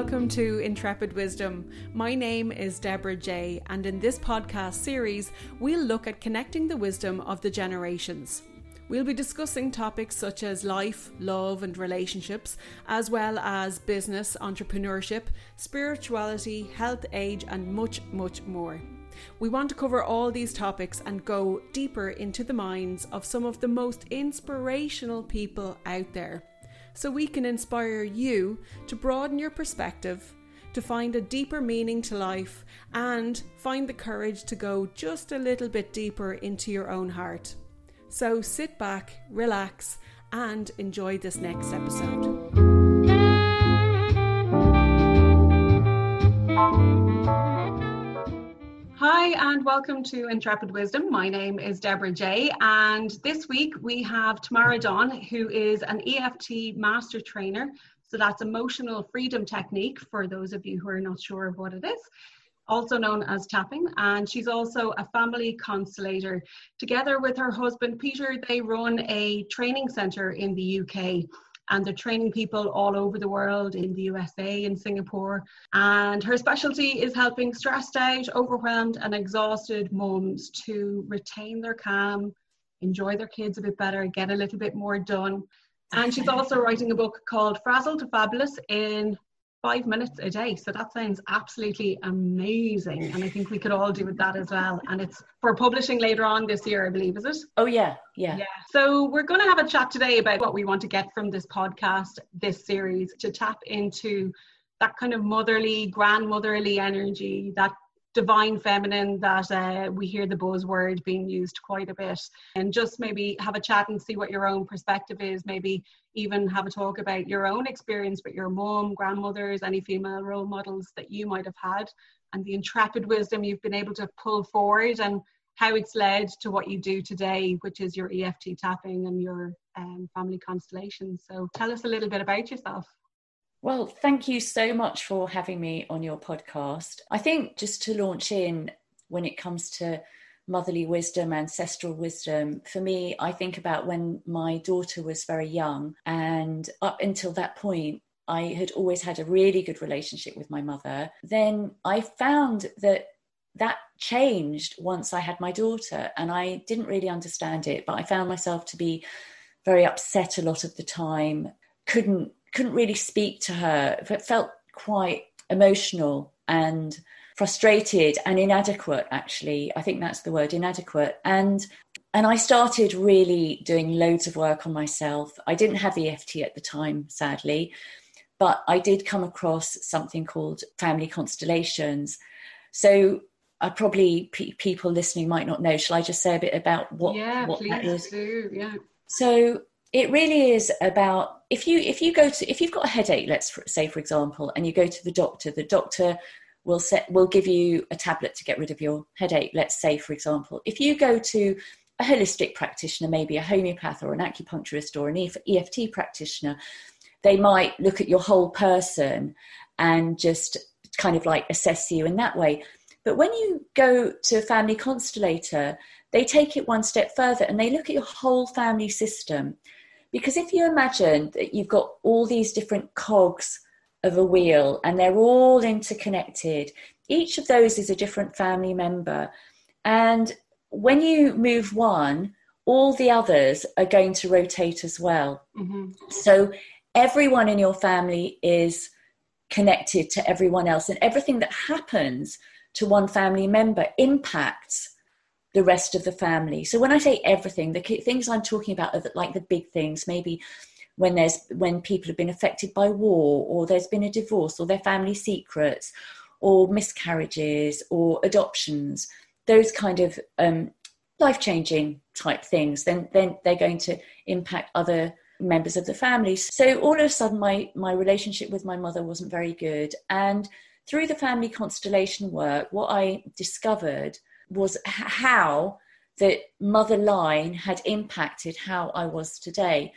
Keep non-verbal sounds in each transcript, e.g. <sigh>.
welcome to Intrepid Wisdom. My name is Deborah J, and in this podcast series, we'll look at connecting the wisdom of the generations. We'll be discussing topics such as life, love, and relationships, as well as business, entrepreneurship, spirituality, health, age, and much, much more. We want to cover all these topics and go deeper into the minds of some of the most inspirational people out there so we can inspire you to broaden your perspective, to find a deeper meaning to life, and find the courage to go just a little bit deeper into your own heart. So sit back, relax, and enjoy this next episode. Hi, and welcome to Intrepid Wisdom. My name is Deborah Jay, and this week we have Tamara Donn, who is an EFT master trainer. So that's emotional freedom technique for those of you who are not sure of what it is, also known as tapping. And she's also a family constellator. Together with her husband Peter, they run a training center in the UK and they're training people all over the world in the USA and Singapore. And her specialty is helping stressed out, overwhelmed, and exhausted moms to retain their calm, enjoy their kids a bit better, get a little bit more done. And she's <laughs> also writing a book called Frazzled to Fabulous in five minutes a day. So that sounds absolutely amazing. And I think we could all do with that as well. And it's for publishing later on this year, I believe, is it? Oh, yeah. Yeah. Yeah. So we're going to have a chat today about what we want to get from this podcast, this series, to tap into that kind of motherly, grandmotherly energy, that divine feminine that uh, we hear the buzzword being used quite a bit. And just maybe have a chat and see what your own perspective is. Maybe even have a talk about your own experience with your mom grandmothers any female role models that you might have had and the intrepid wisdom you've been able to pull forward and how it's led to what you do today which is your eft tapping and your um, family constellation so tell us a little bit about yourself well, thank you so much for having me on your podcast. I think just to launch in when it comes to motherly wisdom, ancestral wisdom, for me, I think about when my daughter was very young. And up until that point, I had always had a really good relationship with my mother. Then I found that that changed once I had my daughter, and I didn't really understand it, but I found myself to be very upset a lot of the time, couldn't couldn't really speak to her. It felt quite emotional and frustrated and inadequate actually i think that's the word inadequate and and i started really doing loads of work on myself i didn't have eft at the time sadly but i did come across something called family constellations so I probably people listening might not know. Shall I just say a bit about what? Yeah, what please do. Yeah. So it really is about if you if you go to if you've got a headache let's say for example and you go to the doctor the doctor will set will give you a tablet to get rid of your headache let's say for example. If you go to a holistic practitioner maybe a homeopath or an acupuncturist or an EFT practitioner they might look at your whole person and just kind of like assess you in that way. But when you go to a family constellator they take it one step further and they look at your whole family system because if you imagine that you've got all these different cogs of a wheel and they're all interconnected, each of those is a different family member. And when you move one, all the others are going to rotate as well. Mm-hmm. So everyone in your family is connected to everyone else, and everything that happens to one family member impacts the rest of the family. So when I say everything, the things I'm talking about are like the big things, maybe when there's when people have been affected by war or there's been a divorce or their family secrets or miscarriages or adoptions those kind of um, life-changing type things then then they're going to impact other members of the family. So all of a sudden my my relationship with my mother wasn't very good. And through the family constellation work what i discovered was how the mother line had impacted how I was today.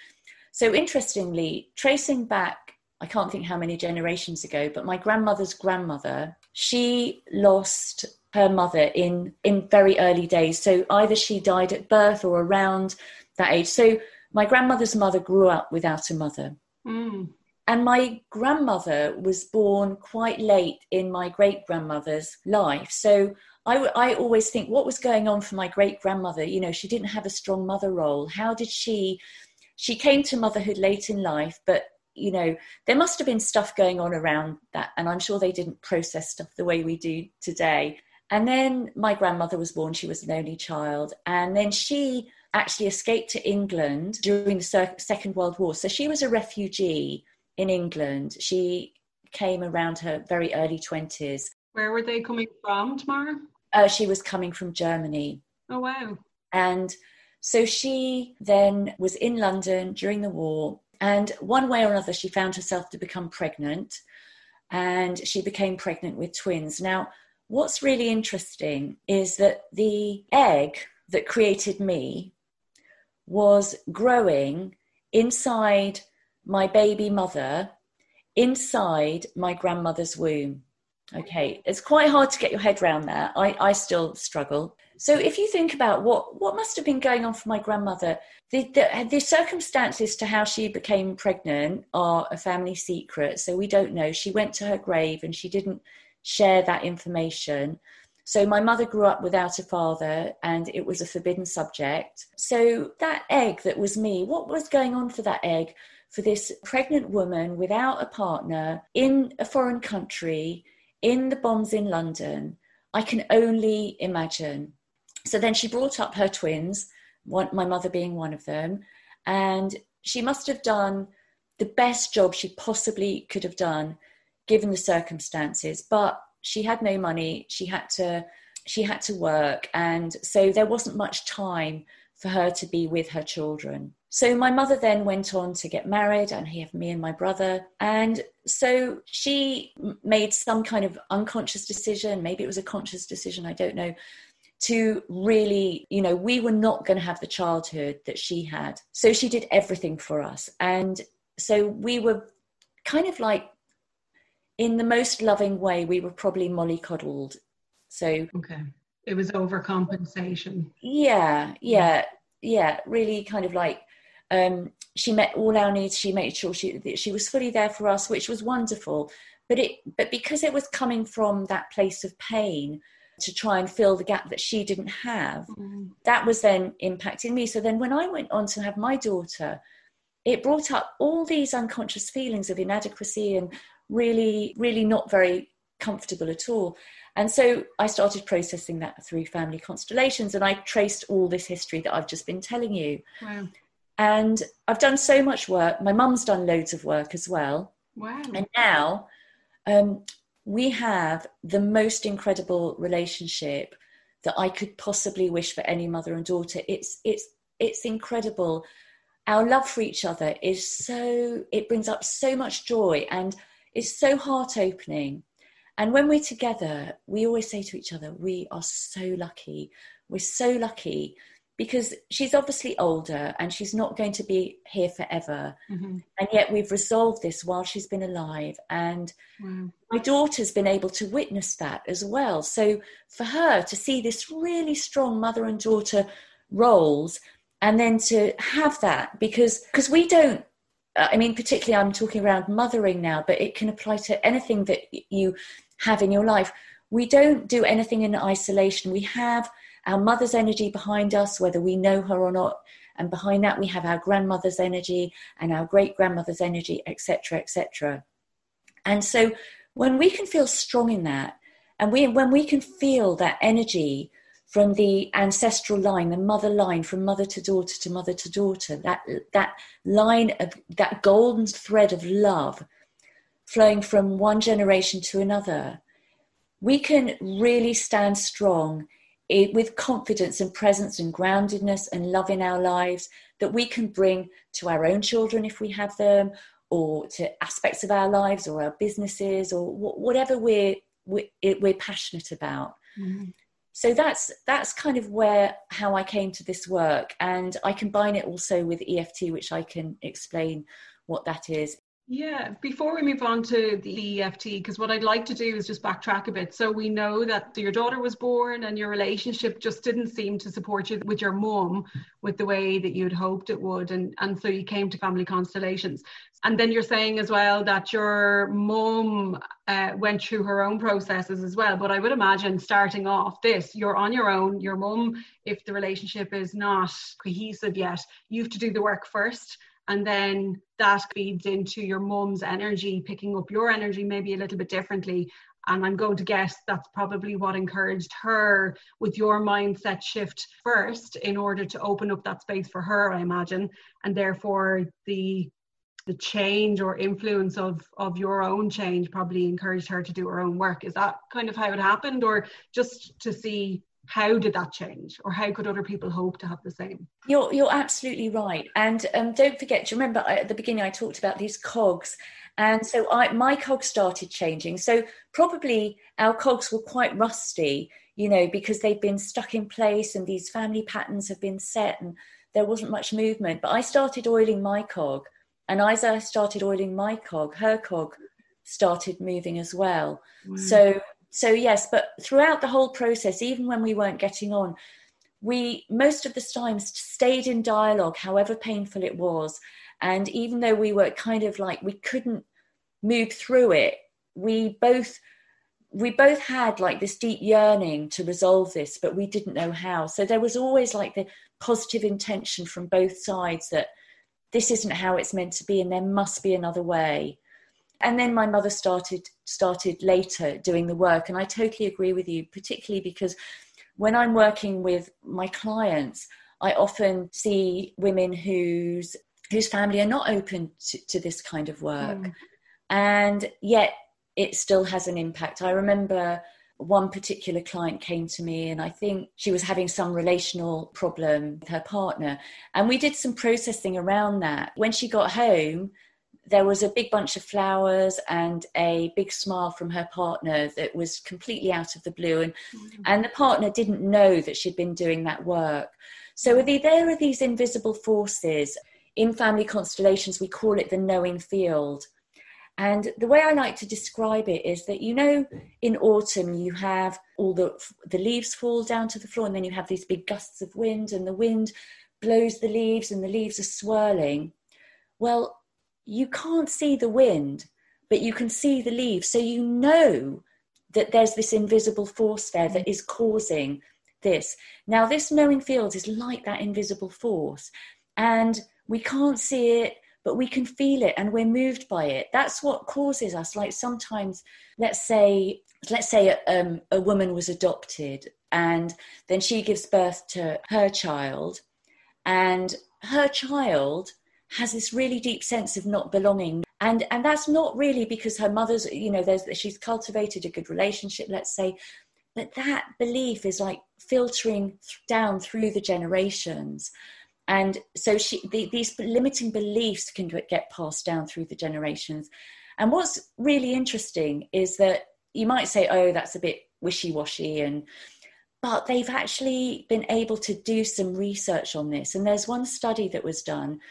So, interestingly, tracing back, I can't think how many generations ago, but my grandmother's grandmother, she lost her mother in in very early days. So either she died at birth or around that age. So my grandmother's mother grew up without a mother. Mm. And my grandmother was born quite late in my great grandmother's life. So I, I always think, what was going on for my great grandmother? You know, she didn't have a strong mother role. How did she? She came to motherhood late in life, but you know, there must have been stuff going on around that. And I'm sure they didn't process stuff the way we do today. And then my grandmother was born, she was an only child. And then she actually escaped to England during the Second World War. So she was a refugee in England. She came around her very early 20s. Where were they coming from, Tamara? Uh, she was coming from Germany. Oh, wow. And so she then was in London during the war. And one way or another, she found herself to become pregnant. And she became pregnant with twins. Now, what's really interesting is that the egg that created me was growing inside my baby mother inside my grandmother's womb. Okay, it's quite hard to get your head around that. I, I still struggle. So if you think about what, what must have been going on for my grandmother, the, the, the circumstances to how she became pregnant are a family secret. So we don't know. She went to her grave and she didn't share that information. So my mother grew up without a father and it was a forbidden subject. So that egg that was me, what was going on for that egg? For this pregnant woman without a partner in a foreign country, in the bombs in London, I can only imagine. So then she brought up her twins, one, my mother being one of them, and she must have done the best job she possibly could have done given the circumstances. But she had no money she had to she had to work and so there wasn't much time for her to be with her children so my mother then went on to get married and he had me and my brother and so she made some kind of unconscious decision maybe it was a conscious decision i don't know to really you know we were not going to have the childhood that she had so she did everything for us and so we were kind of like in the most loving way, we were probably mollycoddled. So okay, it was overcompensation. Yeah, yeah, yeah. Really, kind of like um, she met all our needs. She made sure she she was fully there for us, which was wonderful. But it but because it was coming from that place of pain to try and fill the gap that she didn't have, mm. that was then impacting me. So then when I went on to have my daughter, it brought up all these unconscious feelings of inadequacy and really, really not very comfortable at all. And so I started processing that through family constellations and I traced all this history that I've just been telling you. Wow. And I've done so much work. My mum's done loads of work as well. Wow. And now um, we have the most incredible relationship that I could possibly wish for any mother and daughter. It's it's it's incredible. Our love for each other is so it brings up so much joy and it's so heart opening. And when we're together, we always say to each other, We are so lucky. We're so lucky because she's obviously older and she's not going to be here forever. Mm-hmm. And yet we've resolved this while she's been alive. And wow. my daughter's been able to witness that as well. So for her to see this really strong mother and daughter roles and then to have that because because we don't uh, I mean, particularly I'm talking around mothering now, but it can apply to anything that you have in your life. We don't do anything in isolation. We have our mother's energy behind us, whether we know her or not. And behind that, we have our grandmother's energy and our great grandmother's energy, etc., etc. And so, when we can feel strong in that, and we, when we can feel that energy from the ancestral line, the mother line, from mother to daughter to mother to daughter, that, that line of that golden thread of love flowing from one generation to another, we can really stand strong with confidence and presence and groundedness and love in our lives that we can bring to our own children if we have them, or to aspects of our lives or our businesses or whatever we're, we're, we're passionate about. Mm-hmm so that's that's kind of where how I came to this work, and I combine it also with EFT, which I can explain what that is. Yeah, before we move on to the EFT, because what I'd like to do is just backtrack a bit. So we know that your daughter was born and your relationship just didn't seem to support you with your mum with the way that you'd hoped it would. And, and so you came to family constellations. And then you're saying as well that your mum uh, went through her own processes as well. But I would imagine starting off this, you're on your own. Your mum, if the relationship is not cohesive yet, you have to do the work first and then that feeds into your mum's energy picking up your energy maybe a little bit differently. And i'm going to guess that's probably what encouraged her with your mindset shift first in order to open up that space for her i imagine and therefore the the change or influence of of your own change probably encouraged her to do her own work. Is that kind of how it happened or just to see how did that change? Or how could other people hope to have the same? You're you're absolutely right. And um, don't forget do you remember I, at the beginning i talked about these cogs? And so I, my cogs started changing. So probably our cogs were quite rusty you know because they've been stuck in place and these family patterns have been set and there wasn't much movement. But i started oiling my cog. And as i started oiling my cog. Her cog started moving as well. Wow. so so yes but throughout the whole process even when we weren't getting on we most of the times stayed in dialogue however painful it was. And even though we were kind of like we couldn't move through it we both we both had like this deep yearning to resolve this but we didn't know how. So there was always like the positive intention from both sides that this isn't how it's meant to be and there must be another way and then my mother started started later doing the work and i totally agree with you particularly because when i'm working with my clients i often see women whose whose family are not open to, to this kind of work mm. and yet it still has an impact i remember one particular client came to me and I think she was having some relational problem with her partner. And we did some processing around that. When she got home, there was a big bunch of flowers and a big smile from her partner that was completely out of the blue. And mm-hmm. and the partner didn't know that she'd been doing that work. So are there are these invisible forces in family constellations we call it the knowing field. And the way i like to describe it is that you know in autumn you have all the the leaves fall down to the floor and then you have these big gusts of wind and the wind blows the leaves and the leaves are swirling. Well you can't see the wind, but you can see the leaves. So you know that there's this invisible force there that is causing this. Now, this knowing field is like that invisible force, and we can't see it, but we can feel it and we're moved by it. That's what causes us. Like sometimes, let's say, let's say um, a woman was adopted and then she gives birth to her child, and her child has this really deep sense of not belonging. And and that's not really because her mother's you know there's she's cultivated a good relationship let's say but that belief is like filtering down through the generations. And so she the, these limiting beliefs can get passed down through the generations. And what's really interesting is that you might say oh that's a bit wishy-washy and but they've actually been able to do some research on this. And there's one study that was done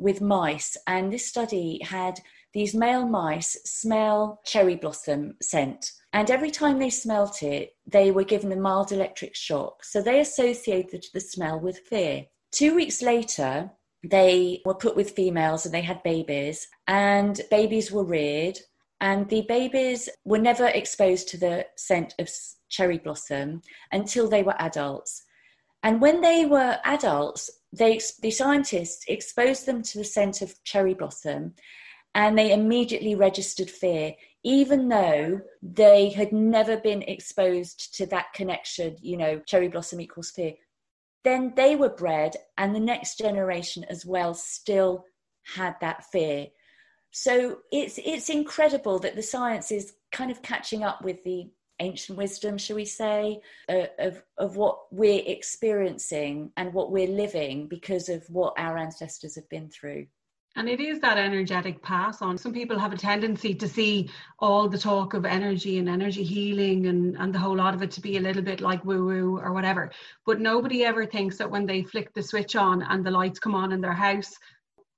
with mice, and this study had these male mice smell cherry blossom scent. And every time they smelt it, they were given a mild electric shock. So they associated the smell with fear. Two weeks later, they were put with females and they had babies, and babies were reared. And the babies were never exposed to the scent of cherry blossom until they were adults. And when they were adults, they, the scientists exposed them to the scent of cherry blossom and they immediately registered fear, even though they had never been exposed to that connection, you know, cherry blossom equals fear. Then they were bred, and the next generation as well still had that fear. So it's it's incredible that the science is kind of catching up with the ancient wisdom, shall we say, uh, of, of what we're experiencing and what we're living because of what our ancestors have been through. And it is that energetic pass on. Some people have a tendency to see all the talk of energy and energy healing and, and the whole lot of it to be a little bit like woo woo or whatever. But nobody ever thinks that when they flick the switch on and the lights come on in their house,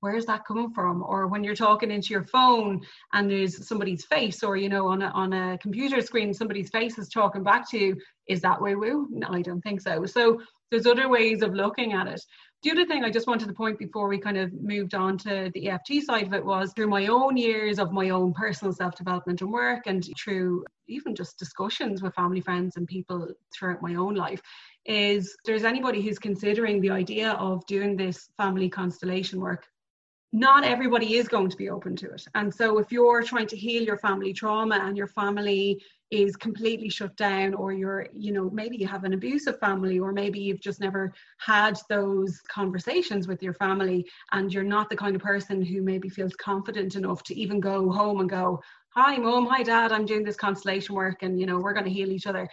where's that coming from? Or when you're talking into your phone and there's somebody's face or you know on a, on a computer screen somebody's face is talking back to you is that woo woo no i don't think so. So there's other ways of looking at it. The other thing I just wanted to point before we kind of moved on to the EFT side of it was through my own years of my own personal self development and work, and through even just discussions with family, friends, and people throughout my own life, is there's anybody who's considering the idea of doing this family constellation work not everybody is going to be open to it. And so, if you're trying to heal your family trauma and your family is completely shut down, or you're, you know, maybe you have an abusive family, or maybe you've just never had those conversations with your family, and you're not the kind of person who maybe feels confident enough to even go home and go, Hi, mom, hi, dad, I'm doing this constellation work, and, you know, we're going to heal each other.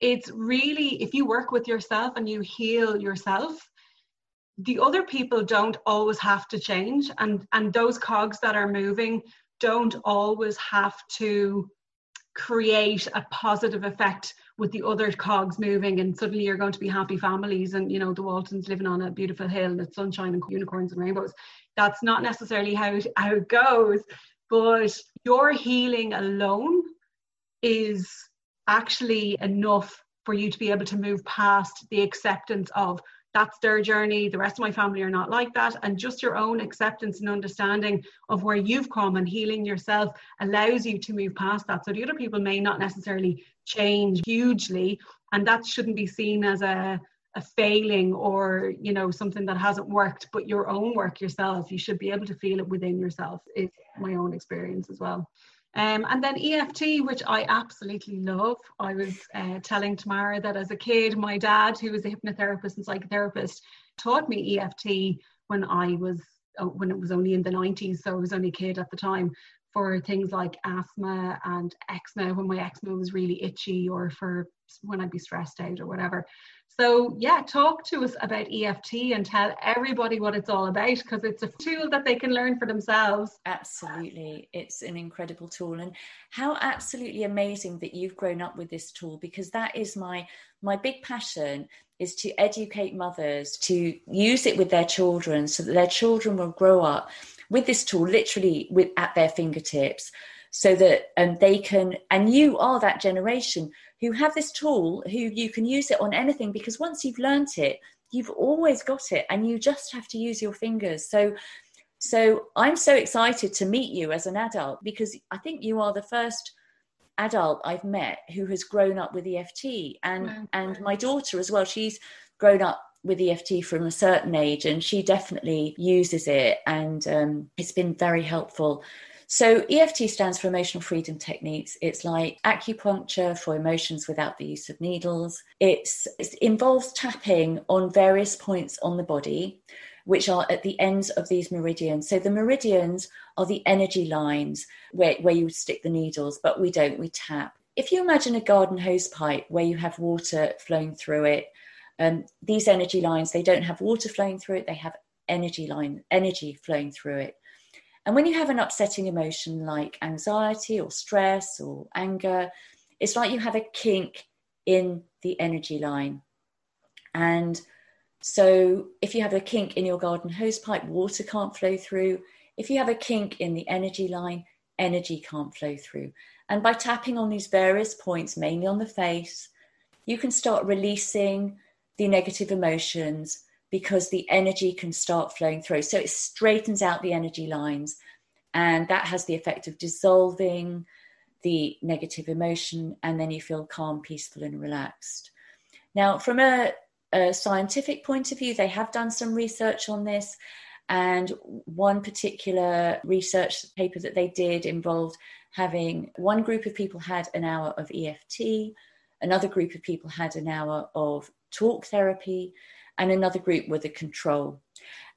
It's really, if you work with yourself and you heal yourself, the other people don't always have to change and and those cogs that are moving don't always have to create a positive effect with the other cogs moving and suddenly you're going to be happy families and you know the waltons living on a beautiful hill and it's sunshine and unicorns and rainbows. That's not necessarily how it, how it goes but your healing alone is actually enough for you to be able to move past the acceptance of that's their journey. The rest of my family are not like that. And just your own acceptance and understanding of where you've come and healing yourself allows you to move past that. So the other people may not necessarily change hugely, and that shouldn't be seen as a a failing or you know something that hasn't worked but your own work yourself you should be able to feel it within yourself is my own experience as well um, and then EFT, which I absolutely love. I was uh, telling Tamara that as a kid, my dad, who was a hypnotherapist and psychotherapist, taught me EFT when I was uh, when it was only in the 90s, so I was only a kid at the time for things like asthma and eczema when my eczema was really itchy or for when I'd be stressed out or whatever. So, yeah, talk to us about EFT and tell everybody what it's all about because it's a tool that they can learn for themselves. Absolutely. It's an incredible tool. And how absolutely amazing that you've grown up with this tool because that is my my big passion is to educate mothers to use it with their children so that their children will grow up with this tool literally with at their fingertips so that um, they can and you are that generation who have this tool who you can use it on anything because once you've learnt it you've always got it and you just have to use your fingers. So so i'm so excited to meet you as an adult because i think you are the first adult i've met who has grown up with eft and and my daughter as well. She's grown up with EFT from a certain age, and she definitely uses it, and um, it's been very helpful so EFT stands for Emotional Freedom Techniques. It's like acupuncture for emotions without the use of needles. It's, it involves tapping on various points on the body, which are at the ends of these meridians. So the meridians are the energy lines where, where you stick the needles, but we don't, we tap. If you imagine a garden hose pipe where you have water flowing through it, um, these energy lines, they don't have water flowing through it, they have energy line, energy flowing through it. And when you have an upsetting emotion like anxiety or stress or anger, it's like you have a kink in the energy line. And so if you have a kink in your garden hose pipe, water can't flow through. If you have a kink in the energy line, energy can't flow through. And by tapping on these various points, mainly on the face, you can start releasing the negative emotions because the energy can start flowing through. So it straightens out the energy lines, and that has the effect of dissolving the negative emotion, and then you feel calm, peaceful, and relaxed. Now, from a, a scientific point of view, they have done some research on this. And one particular research paper that they did involved having one group of people had an hour of EFT, another group of people had an hour of talk therapy, and another group were the control.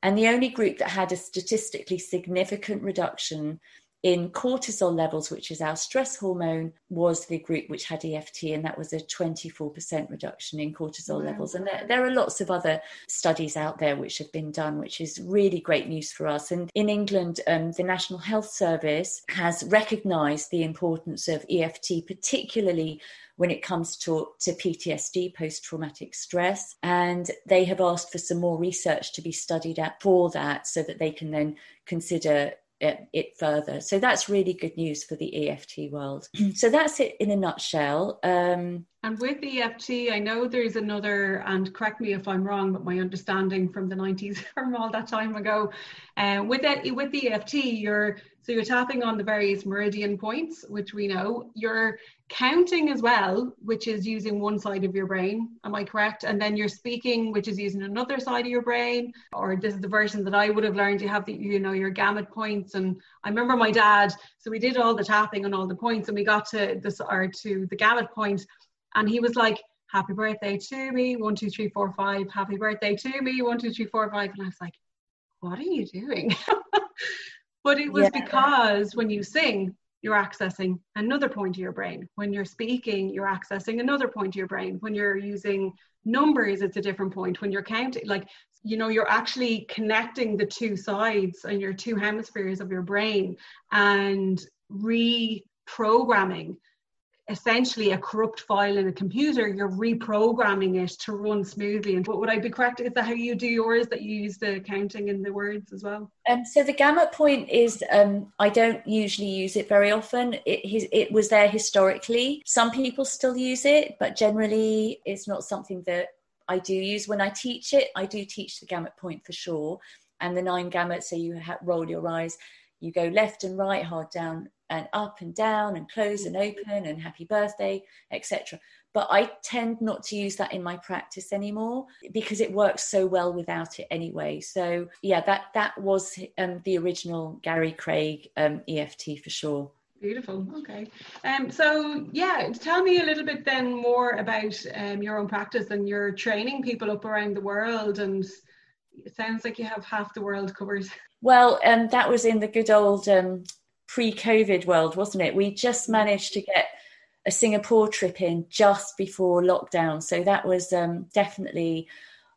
And the only group that had a statistically significant reduction in cortisol levels, which is our stress hormone, was the group which had EFT, and that was a 24% reduction in cortisol wow. levels. And there, there, are lots of other studies out there which have been done, which is really great news for us. And in England, um, the National Health Service has recognised the importance of EFT, particularly when it comes to, to PTSD, post traumatic stress. And they have asked for some more research to be studied at for that so that they can then consider it, further. So that's really good news for the EFT world. <clears throat> so that's it in a nutshell. Um, and with EFT, I know there's another, and correct me if I'm wrong, but my understanding from the 90s, <laughs> from all that time ago, uh, with that, with the EFT, you're so you're tapping on the various meridian points, which we know. You're counting as well, which is using one side of your brain. Am I correct? And then you're speaking, which is using another side of your brain. Or this is the version that I would have learned. You have the, you know, your gamut points. And I remember my dad. So we did all the tapping on all the points, and we got to this or to the gamut point, and he was like, "Happy birthday to me, one, two, three, four, five. Happy birthday to me, one, two, three, four, five." And I was like, "What are you doing?" <laughs> But it was yeah. because when you sing, you're accessing another point of your brain. When you're speaking, you're accessing another point of your brain. When you're using numbers, it's a different point. When you're counting, like, you know, you're actually connecting the two sides and your two hemispheres of your brain and reprogramming essentially a corrupt file in a computer, you're reprogramming it to run smoothly. And what would I be correct? Is that how you do yours? That you use the counting in the words as well? Um, so the gamut point is um, I don't usually use it very often. It it was there historically. Some people still use it, but generally it's not something that I do use. When I teach it, I do teach the gamut point for sure, and the nine gamut. So you ha- roll your eyes, you go left and right, hard down and up and down and close and open and happy birthday, etc. But I tend not to use that in my practice anymore because it works so well without it anyway. So yeah, that that was um, the original Gary Craig um, EFT for sure. Beautiful. Okay. Um, so yeah, tell me a little bit then more about um, your own practice and you're training people up around the world and it sounds like you have half the world covered. Well, um, that was in the good old um, pre-COVID world, wasn't it? We just managed to get a Singapore trip in just before lockdown, so that was um, definitely.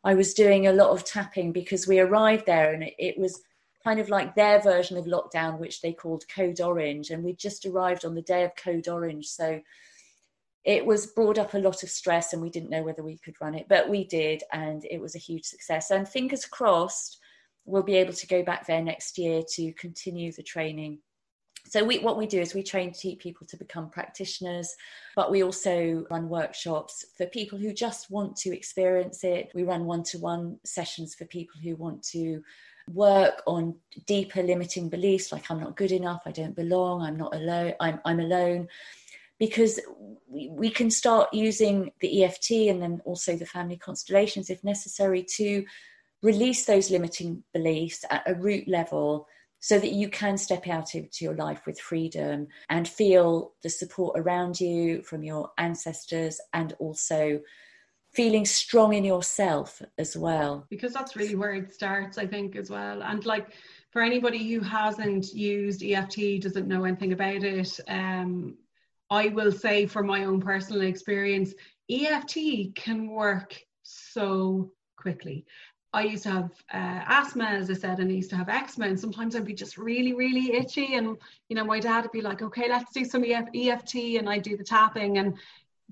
I was doing a lot of tapping because we arrived there and it, it was kind of like their version of lockdown, which they called Code Orange, and we just arrived on the day of Code Orange, so it was brought up a lot of stress and we didn't know whether we could run it but we did and it was a huge success. And fingers crossed we'll be able to go back there next year to continue the training so we, what we do is we train people to become practitioners, but we also run workshops for people who just want to experience it. We run one-to-one sessions for people who want to work on deeper limiting beliefs like I'm not good enough, I don't belong, I'm not alone, I'm, I'm alone. Because we, we can start using the EFT and then also the family constellations if necessary to release those limiting beliefs at a root level so that you can step out into your life with freedom and feel the support around you from your ancestors and also feeling strong in yourself as well. Because that's really where it starts, I think, as well. And like for anybody who hasn't used EFT, doesn't know anything about it, um, I will say from my own personal experience, EFT can work so quickly. I used to have uh, asthma, as I said, and I used to have eczema, and sometimes I'd be just really, really itchy. And you know, my dad would be like, "Okay, let's do some EFT," and I'd do the tapping, and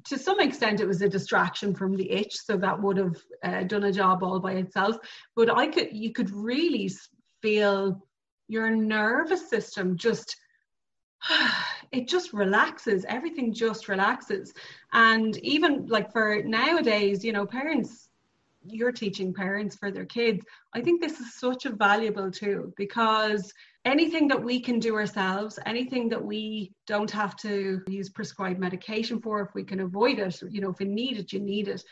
to some extent, it was a distraction from the itch, so that would have uh, done a job all by itself. But I could, you could really feel your nervous system just <sighs> it just relaxes everything just relaxes and even like for nowadays you know parents you're teaching parents for their kids, I think this is such a valuable tool because anything that we can do ourselves, anything that we don't have to use prescribed medication for, if we can avoid it, you know, if you need it, you need it.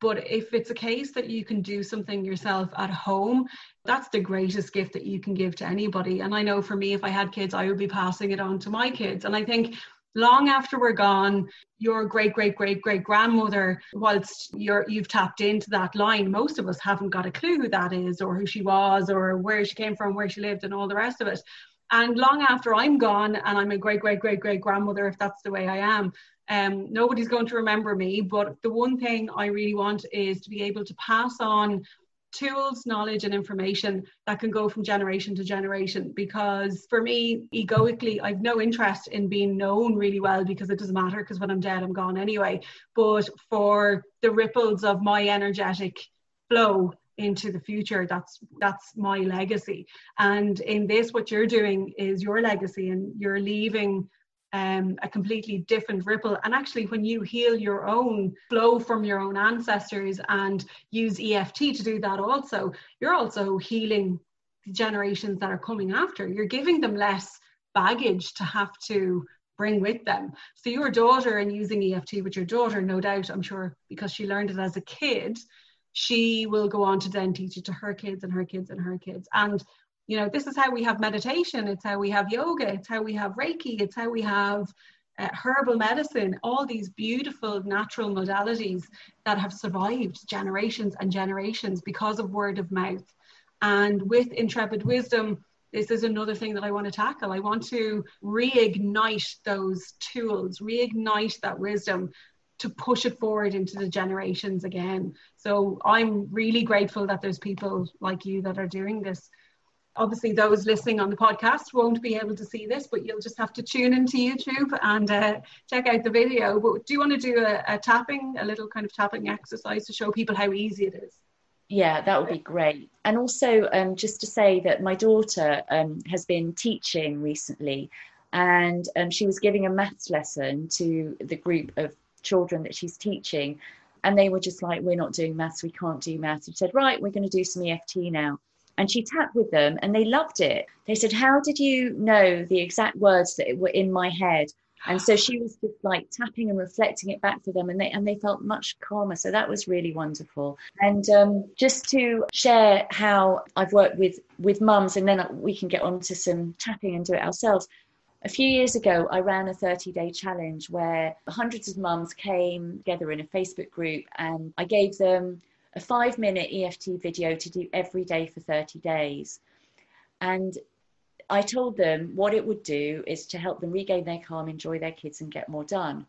But if it's a case that you can do something yourself at home, that's the greatest gift that you can give to anybody. And I know for me, if I had kids, I would be passing it on to my kids. And I think long after we're gone, your great great great great grandmother, whilst you're you've tapped into that line, most of us haven't got a clue who that is or who she was or where she came from, where she lived, and all the rest of it. And long after I'm gone and I'm a great, great, great, great grandmother, if that's the way I am, um, nobody's going to remember me. But the one thing I really want is to be able to pass on tools, knowledge, and information that can go from generation to generation. Because for me, egoically, I've no interest in being known really well because it doesn't matter because when I'm dead, I'm gone anyway. But for the ripples of my energetic flow into the future that's that's my legacy and in this what you're doing is your legacy and you're leaving um, a completely different ripple. And actually, when you heal your own flow from your own ancestors and use EFT to do that, also, you're also healing the generations that are coming after. You're giving them less baggage to have to bring with them. So, your daughter, and using EFT with your daughter, no doubt, I'm sure, because she learned it as a kid, she will go on to then teach it to her kids and her kids and her kids. And you know this is how we have meditation it's how we have yoga it's how we have reiki it's how we have uh, herbal medicine all these beautiful natural modalities that have survived generations and generations because of word of mouth and with intrepid wisdom this is another thing that I want to tackle. I want to reignite those tools, reignite that wisdom to push it forward into the generations again. So I'm really grateful that there's people like you that are doing this obviously those listening on the podcast won't be able to see this but you'll just have to tune into youtube and uh, check out the video. But do you want to do a, a, tapping a little kind of tapping exercise to show people how easy it is? Yeah that would be great. And also um, just to say that my daughter um, has been teaching recently and um, she was giving a maths lesson to the group of children that she's teaching and they were just like we're not doing maths we can't do maths. She said right we're going to do some eft now and she tapped with them and they loved it. They said, How did you know the exact words that were in my head? And so she was just like tapping and reflecting it back to them, and they and they felt much calmer. So that was really wonderful. And um, just to share how I've worked with with mums, and then we can get on to some tapping and do it ourselves. A few years ago, I ran a 30 day challenge where hundreds of mums came together in a Facebook group, and I gave them a five minute EFT video to do every day for 30 days. And I told them what it would do is to help them regain their calm, enjoy their kids, and get more done.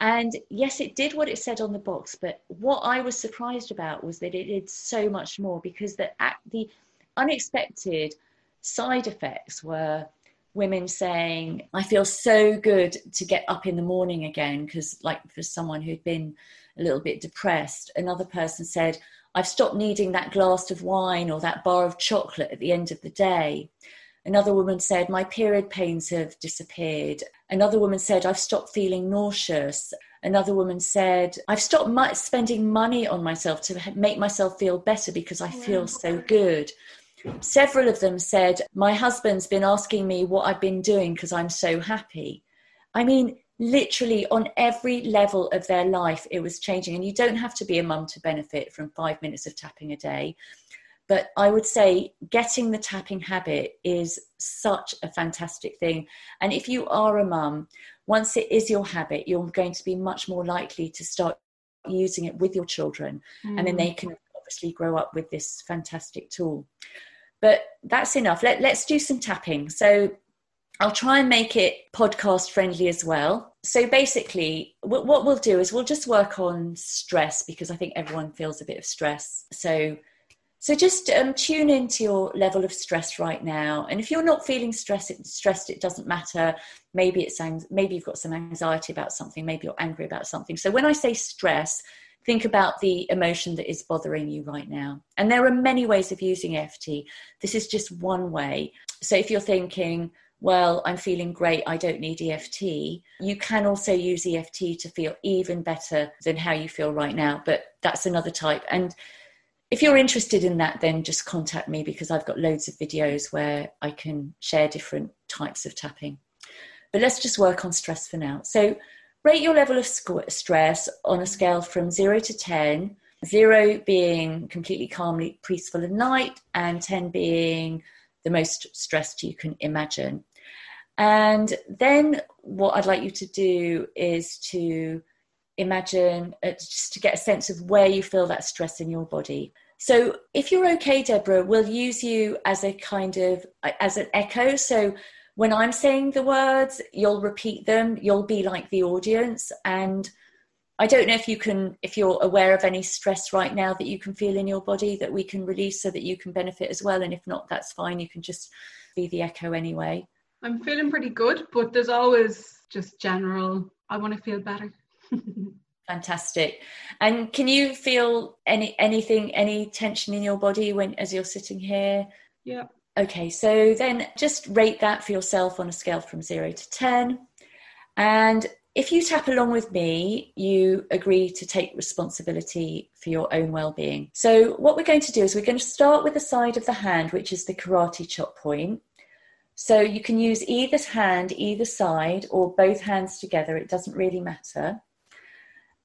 And yes, it did what it said on the box, but what I was surprised about was that it did so much more because the, the unexpected side effects were women saying, I feel so good to get up in the morning again, because, like, for someone who'd been a little bit depressed. Another person said, I've stopped needing that glass of wine or that bar of chocolate at the end of the day. Another woman said, My period pains have disappeared. Another woman said, I've stopped feeling nauseous. Another woman said, I've stopped spending money on myself to make myself feel better because I feel so good. Several of them said, My husband's been asking me what I've been doing because I'm so happy. I mean, literally on every level of their life it was changing and you don't have to be a mum to benefit from five minutes of tapping a day but i would say getting the tapping habit is such a fantastic thing and if you are a mum once it is your habit you're going to be much more likely to start using it with your children mm. and then they mm. can obviously grow up with this fantastic tool but that's enough Let, let's do some tapping so I'll try and make it podcast friendly as well. So basically, what we'll do is we'll just work on stress because I think everyone feels a bit of stress. So, so just um, tune into your level of stress right now. And if you're not feeling stressed, stressed, it doesn't matter. Maybe it's maybe you've got some anxiety about something. Maybe you're angry about something. So when I say stress, think about the emotion that is bothering you right now. And there are many ways of using EFT. This is just one way. So if you're thinking well, I'm feeling great, I don't need EFT, you can also use EFT to feel even better than how you feel right now. But that's another type. And if you're interested in that, then just contact me because I've got loads of videos where I can share different types of tapping. But let's just work on stress for now. So, rate your level of stress on a scale from zero to 10, zero being completely calmly peaceful at night, and 10 being the most stressed you can imagine. And then what I'd like you to do is to imagine, uh, just to get a sense of where you feel that stress in your body. So if you're okay, Deborah, we'll use you as a kind of as an echo. So when I'm saying the words, you'll repeat them. You'll be like the audience. And I don't know if you can, if you're aware of any stress right now that you can feel in your body that we can release so that you can benefit as well. And if not, that's fine. You can just be the echo anyway. I'm feeling pretty good, but there's always just general, I want to feel better. <laughs> Fantastic. And can you feel any anything, any tension in your body when as you're sitting here? Yeah. Okay, so then just rate that for yourself on a scale from zero to ten. And if you tap along with me, you agree to take responsibility for your own well-being. So what we're going to do is we're going to start with the side of the hand, which is the karate chop point. So you can use either hand, either side, or both hands together. It doesn't really matter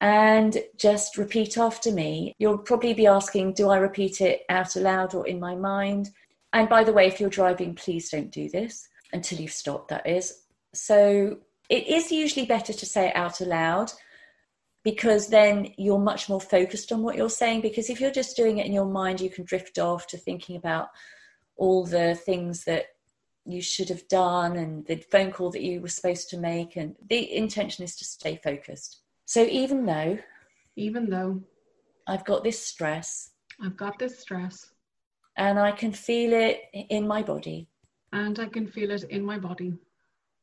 and just repeat after me. You'll probably be asking, do I repeat it out aloud or in my mind? And by the way, if you're driving, please don't do this until you've stopped, that is. So it is usually better to say it out aloud because then you're much more focused on what you're saying. Because if you're just doing it in your mind, you can drift off to thinking about all the things that you should have done and the phone call that you were supposed to make. And the intention is to stay focused. So even though, even though I've got this stress, I've got this stress, and I can feel it in my body, and I can feel it in my body,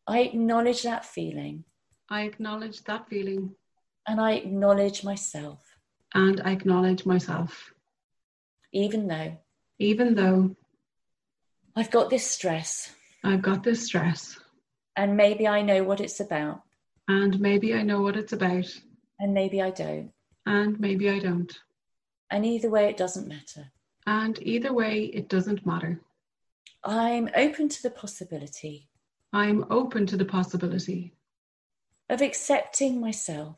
I acknowledge that feeling. I acknowledge that feeling. And I acknowledge myself. And I acknowledge myself. Even though. Even though. I've got this stress. I've got this stress. And maybe I know what it's about. And maybe I know what it's about. And maybe I don't. And maybe I don't. And either way, it doesn't matter. And either way, it doesn't matter. I'm open to the possibility. I'm open to the possibility. Of accepting myself.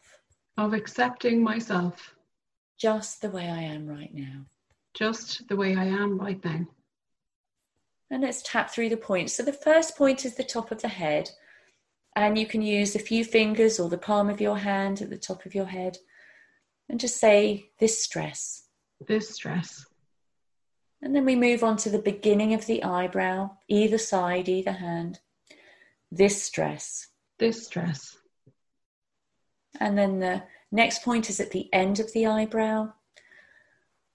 Of accepting myself. Just the way I am right now. Just the way I am right now. And let's tap through the points. So the first point is the top of the head. And you can use a few fingers or the palm of your hand at the top of your head and just say, This stress. This stress. And then we move on to the beginning of the eyebrow, either side, either hand. This stress. This stress. And then the next point is at the end of the eyebrow.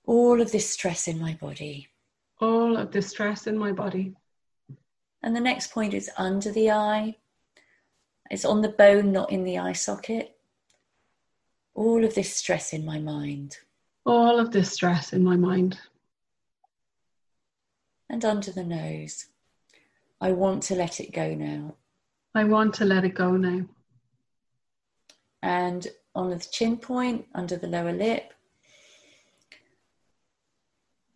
All of this stress in my body. All of this stress in my body. And the next point is under the eye, it's on the bone, not in the eye socket. All of this stress in my mind. All of this stress in my mind. And under the nose. I want to let it go now. I want to let it go now. And on the chin point, under the lower lip.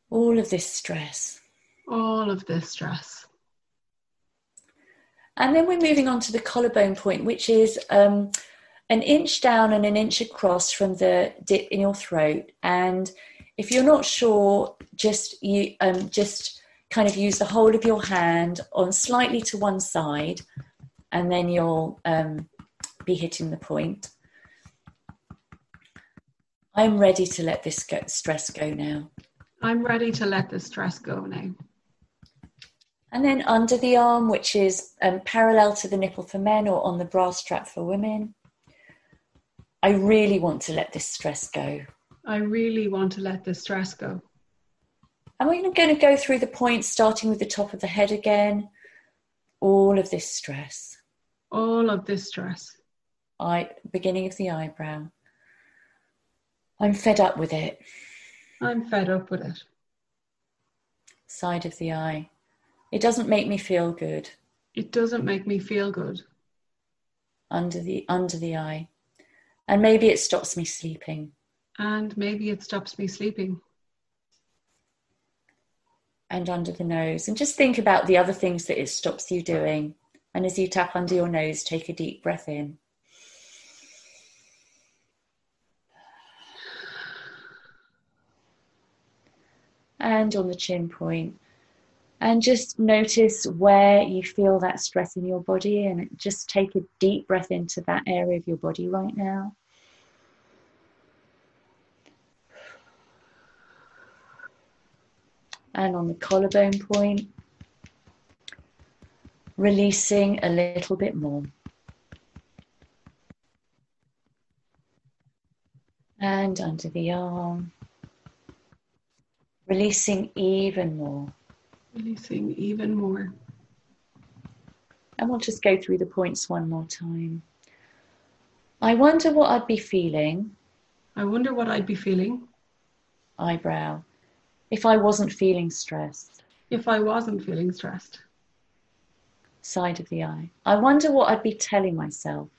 All of this stress. All of this stress. And then we're moving on to the collarbone point, which is um, an inch down and an inch across from the dip in your throat. And if you're not sure, just you um, just kind of use the whole of your hand on slightly to one side, and then you'll um, be hitting the point. I'm ready to let this go, stress go now. I'm ready to let the stress go now. And then under the arm, which is um, parallel to the nipple for men or on the bra strap for women. I really want to let this stress go. I really want to let this stress go. And we're going to go through the points, starting with the top of the head again. All of this stress. All of this stress. I beginning of the eyebrow. I'm fed up with it. I'm fed up with it. Side of the eye. It doesn't make me feel good. It doesn't make me feel good. Under the under the eye. And maybe it stops me sleeping. And maybe it stops me sleeping. And under the nose. And just think about the other things that it stops you doing. And as you tap under your nose, take a deep breath in. And on the chin point, and just notice where you feel that stress in your body and just take a deep breath into that area of your body right now. And on the collarbone point. Releasing a little bit more. And under the arm. Releasing even more. Releasing even more. And we'll just go through the points one more time. I wonder what I'd be feeling. I wonder what I'd be feeling. Eyebrow. If I wasn't feeling stressed. If I wasn't feeling stressed. Side of the eye. I wonder what I'd be telling myself.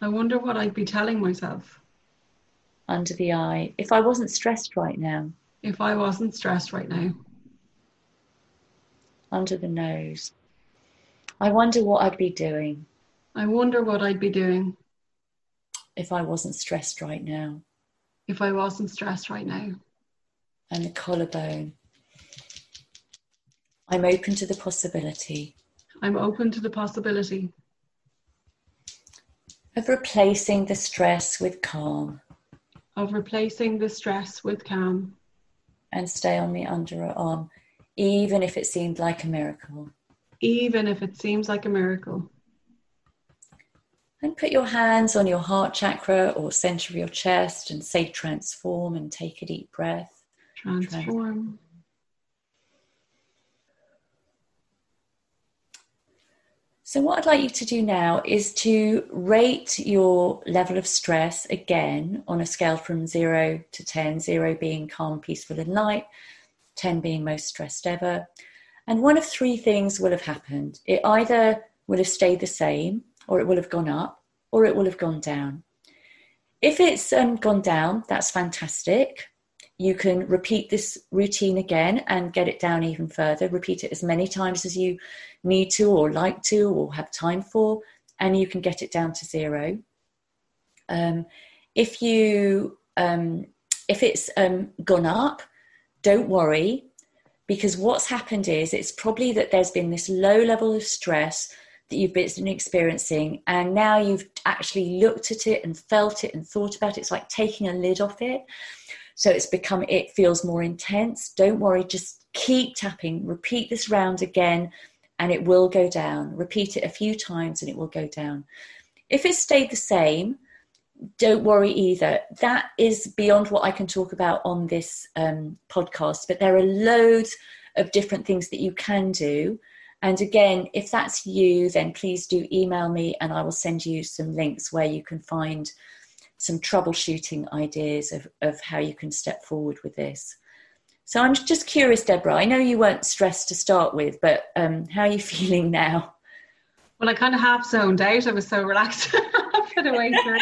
I wonder what I'd be telling myself. Under the eye. If I wasn't stressed right now. If I wasn't stressed right now. Under the nose. I wonder what I'd be doing. I wonder what I'd be doing. If I wasn't stressed right now. If I wasn't stressed right now. And the collarbone. I'm open to the possibility. I'm open to the possibility. Of replacing the stress with calm. Of replacing the stress with calm. And stay on the underarm, even if it seemed like a miracle even if it seems like a miracle. And put your hands on your heart chakra or center of your chest and say transform and take a deep breath. Transform. So, what I'd like you to do now is to rate your level of stress again on a scale from zero to 10, zero being calm, peaceful, and light, 10 being most stressed ever. And one of three things will have happened. It either will have stayed the same, or it will have gone up, or it will have gone down. If it's um, gone down, that's fantastic. You can repeat this routine again and get it down even further. Repeat it as many times as you need to, or like to, or have time for, and you can get it down to zero. Um, if you um, if it's um, gone up, don't worry because what's happened is it's probably that there's been this low level of stress that you've been experiencing and now you've actually looked at it and felt it and thought about it it's like taking a lid off it so it's become it feels more intense don't worry just keep tapping repeat this round again and it will go down repeat it a few times and it will go down if it stayed the same don't worry either. That is beyond what I can talk about on this um, podcast, but there are loads of different things that you can do. And again, if that's you, then please do email me and I will send you some links where you can find some troubleshooting ideas of, of how you can step forward with this. So I'm just curious, Deborah. I know you weren't stressed to start with, but um, how are you <laughs> feeling now? Well, I kind of half zoned out. I was so relaxed <laughs> for the way through.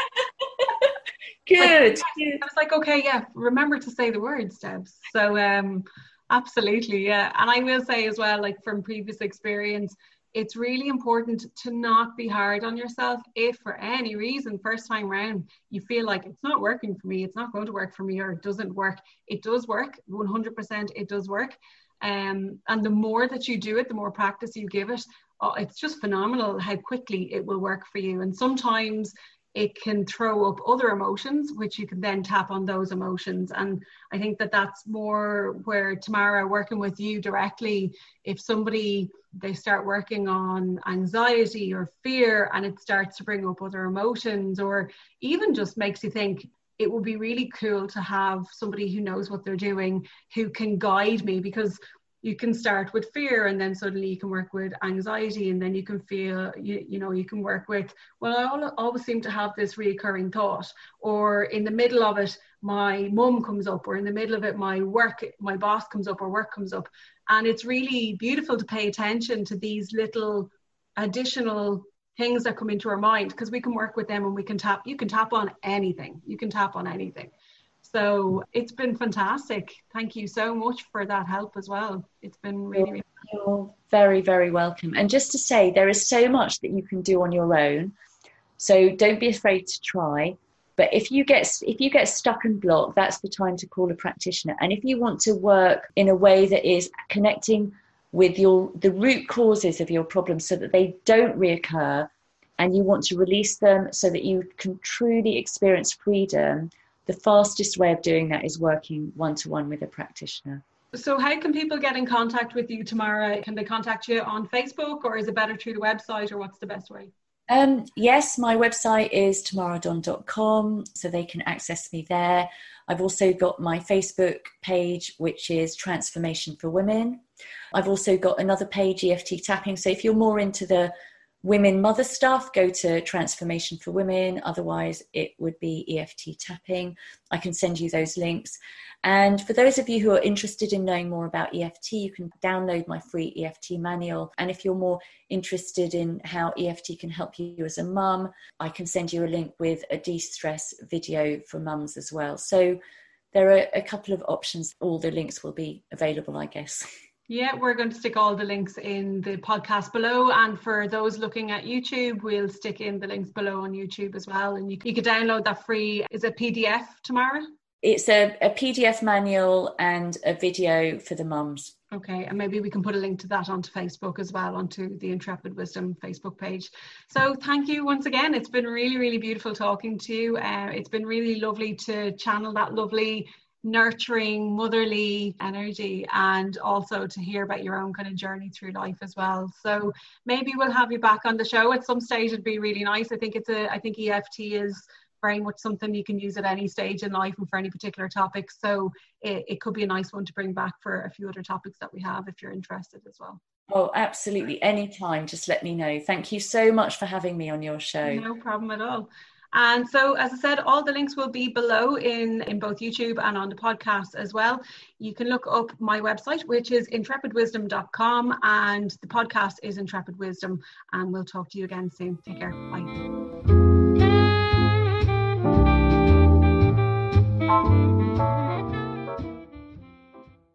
Good. I was like, okay, yeah, remember to say the words, Debs. So, um, absolutely, yeah. And I will say as well, like from previous experience, it's really important to not be hard on yourself if for any reason first time round you feel like it's not working for me it's not going to work for me or it doesn't work. It does work 100% it does work. Um, and the more that you do it the more practice you give it oh, it's just phenomenal how quickly it will work for you. And sometimes it can throw up other emotions which you can then tap on those emotions. And i think that that's more where tamara working with you directly if somebody they start working on anxiety or fear and it starts to bring up other emotions or even just makes you think it would be really cool to have somebody who knows what they're doing who can guide me because you can start with fear and then suddenly you can work with anxiety and then you can feel you, you know you can work with well i always seem to have this reoccurring thought or in the middle of it my mum comes up or in the middle of it my work my boss comes up or work comes up. And it's really beautiful to pay attention to these little additional things that come into our mind because we can work with them and we can tap you can tap on anything. You can tap on anything so it's been fantastic. Thank you so much for that help as well. It's been really, really You're very, very welcome. And just to say, there is so much that you can do on your own. So don't be afraid to try. But if you get if you get stuck and blocked, that's the time to call a practitioner. And if you want to work in a way that is connecting with your the root causes of your problems so that they don't reoccur and you want to release them so that you can truly experience freedom the fastest way of doing that is working one to one with a practitioner. So, how can people get in contact with you Tamara? Can they contact you on Facebook or is it better through the website or what's the best way? Um, yes, my website is tamaradonn.com, so they can access me there. I've also got my Facebook page, which is Transformation for Women. I've also got another page, EFT Tapping. So if you're more into the women mother stuff, go to Transformation for Women. Otherwise, it would be EFT tapping. I can send you those links. And for those of you who are interested in knowing more about EFT, you can download my free EFT manual. And if you're more interested in how EFT can help you as a mum, I can send you a link with a de stress video for mums as well. So there are a couple of options. All the links will be available, I guess. <laughs> Yeah, we're going to stick all the links in the podcast below. And for those looking at YouTube, we'll stick in the links below on YouTube as well. And you, you could download that free, is it PDF Tamara? It's a, a PDF manual and a video for the mums. Okay, and maybe we can put a link to that onto Facebook as well, onto the Intrepid Wisdom Facebook page. So thank you once again. It's been really, really beautiful talking to you. Uh, it's been really lovely to channel that lovely nurturing motherly energy and also to hear about your own kind of journey through life as well so maybe we'll have you back on the show at some stage it'd be really nice i think it's a i think eft is very much something you can use at any stage in life and for any particular topic so it, it could be a nice one to bring back for a few other topics that we have if you're interested as well Oh, absolutely. Anytime, just let me know. Thank you so much for having me on your show. No problem at all. And so, as I said, all the links will be below in, in both YouTube and on the podcast as well. You can look up my website, which is intrepidwisdom.com, and the podcast is Intrepid Wisdom. And we'll talk to you again soon. Take care. Bye.